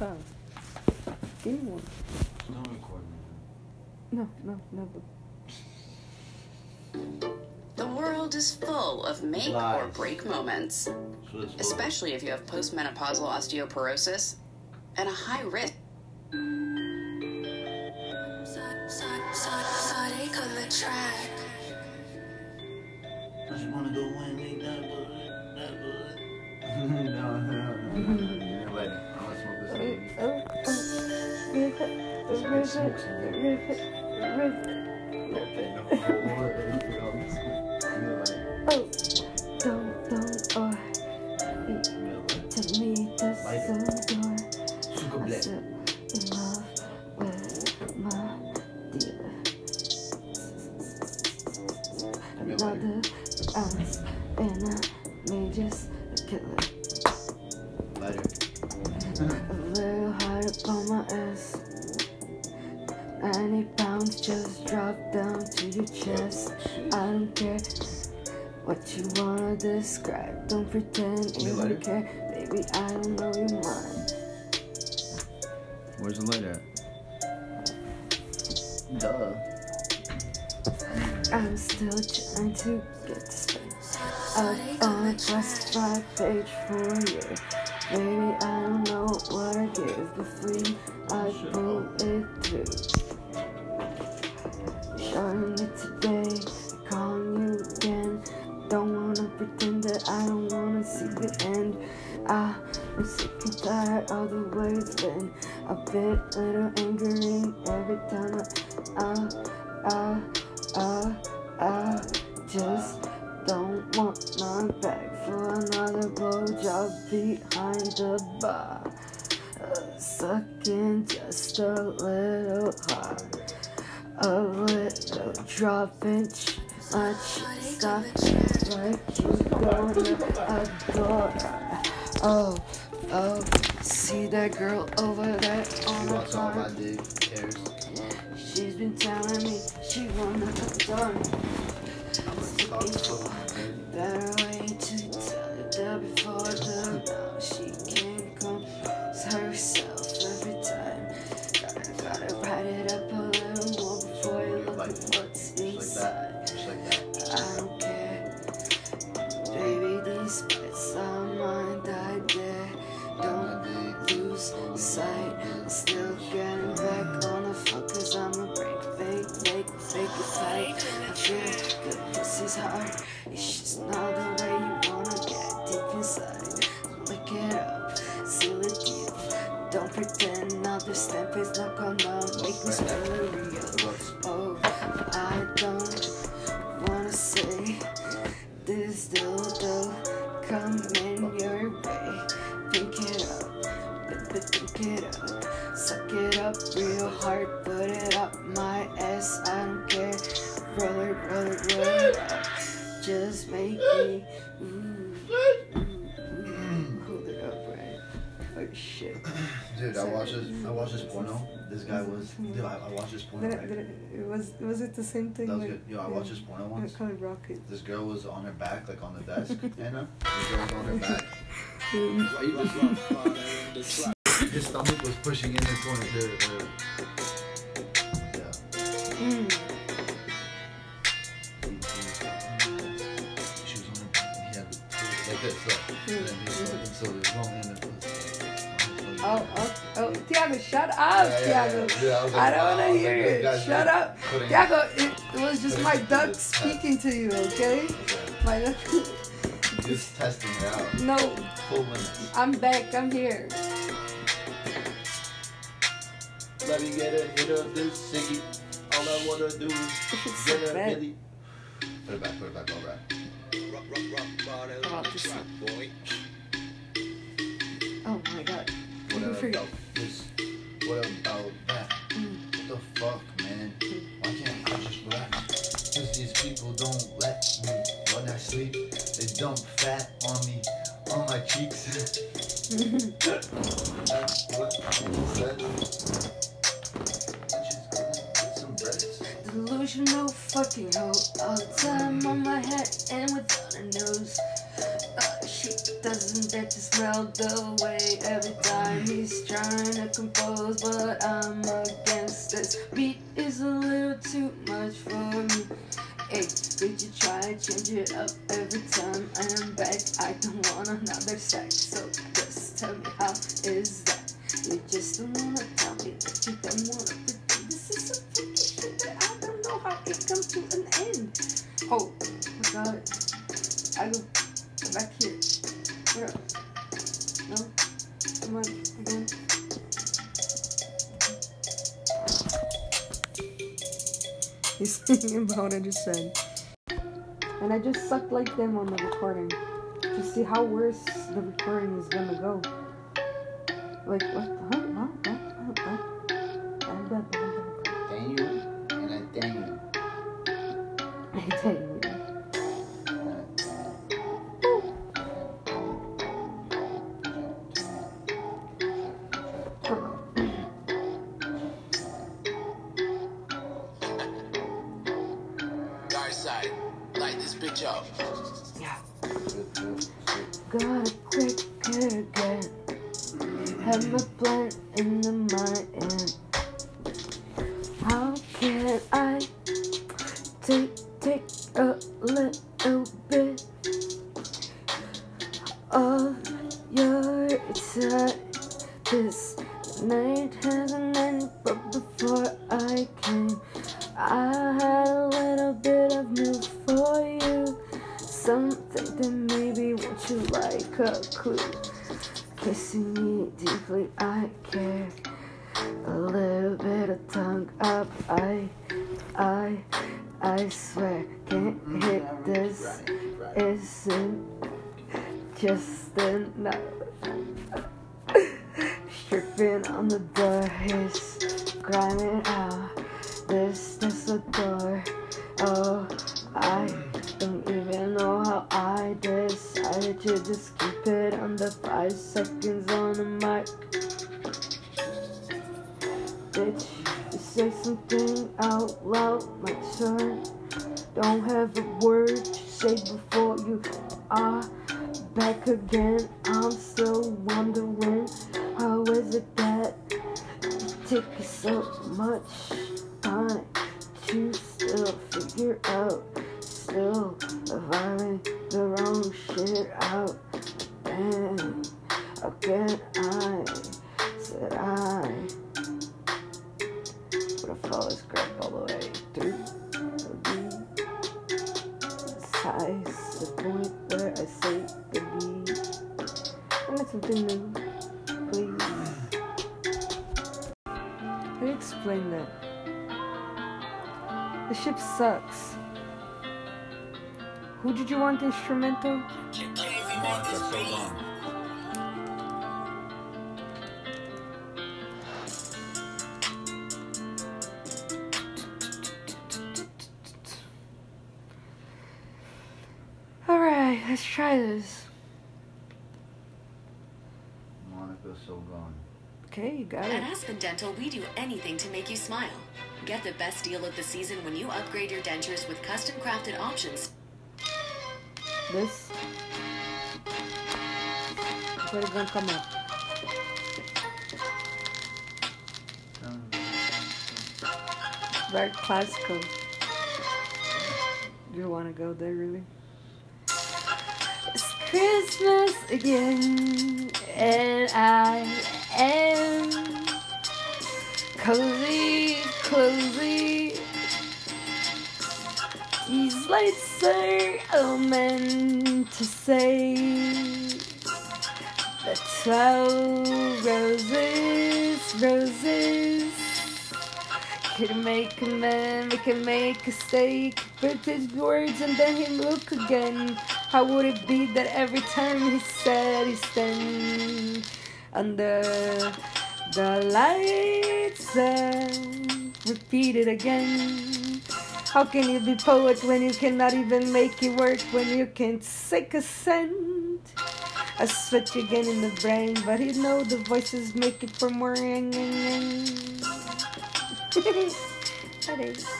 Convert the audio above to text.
time. Give me one. Don't record. No, no, never. The world is full of make or break moments, So it's full. especially if you have postmenopausal osteoporosis and a high risk. Sonic on the track. I just wanna go and make that bullet, that bullet. no, no, no, it, rip it. Oh, don't, don't, or to me, Light the door. I black. still in love with my lighter. Another ounce, and I may just kill it. Just drop down to your chest. I don't care what you wanna describe. Don't pretend you don't care. Baby, I don't know your mind. Where's the lighter at? Duh. I'm still trying to get this thing up on a classified page for year. Baby, I don't know what I give before I pull it through. I, I, I, just don't want my back for another blowjob behind the bar. Sucking just a little hard. A little drop inch, much stuff like you gonna adore. Oh, oh, see that girl over there on the walks my farm. dick. Cares. She's been telling me she wanna adore me. Talk to her, baby. Better sight. Still getting back on the fuck cause I'm a break, fake, fake, fake it tight. I feel good, pussy's hard. It's just not the way you wanna get deep inside. Lick it up, seal it deep. Don't pretend another step is not gonna make me spell Roll it up. Just make me. Ooh, ooh. Hold it up? Oh shit. Dude, I watched this. I watched this porno. This guy was. Dude, I, I watched this porno. Right? it, was was it the same thing? That was good. Yo, I watched this porno once. Kind of rocket. This girl was on her back, like on the desk. Anna. This girl was on her back. His stomach was pushing in the corner. The, yeah. Mm. Like this. So, and then he was fucking, so it was wrong hand and Oh, oh, oh, Tiago, shut up, Yeah, Tiago. yeah, yeah. I I don't want to hear it. Shut up. Tiago, it, it was just my duck speaking to you, okay? My duck. Just testing it out. No, Full. I'm back. I'm here. Let me get a hit of this ciggy. All I wanna do is get a. Put it back, put it back, all right. About this one. Oh my god. What You forget. this? What about that? Mm. What the fuck, man? Why can't I just relax? Cause these people don't let me when I sleep. They dump fat on me, on my cheeks. what Delusional fucking hoe. All the time on my head and without a nose. Uh, she doesn't get to smell the way every time he's trying to compose. But I'm against this beat is a little too much for me. Hey, could you try to change it up every time I'm back? I don't want another sack, so just tell me how is He's thinking about what I just said. And I just sucked like them on the recording. To see how worse the recording is gonna go. Like, what? Huh? I'm done. I'm done. Daniel and a Daniel. I Yeah. Got a quick again. Have my plan in the mind. How can I take take a little bit of your time? This night has an I, I, I swear can't mm-hmm. hit this. Isn't just enough. Stripping on the door, his grinding out. This, this the door. Oh, I don't even know how I decided to just keep it under five seconds on the mic. Bitch, say something out loud, my turn. Don't have a word to say before you are back again. I'm still wondering how is it that it takes so much time to still figure out, still finding the wrong shit out. Then You explain that? The ship sucks. Who did you want instrumental? Alright, let's try this. Got At. Aspen Dental, we do anything to make you smile. Get the best deal of the season when you upgrade your dentures with custom crafted options. This. What is gonna come up? Very classical. You wanna go there, really? It's Christmas again, and I am cozy, cozy. These lights are all meant to say that twelve roses, roses can make a man, we can make a stake, put his words and then him look again. How would it be that every time he said he stand under the lights and repeat it again? How can you be poet when you cannot even make it work when you can't sing a cent? I switch again in the brain, but you know the voices make it for more. that is.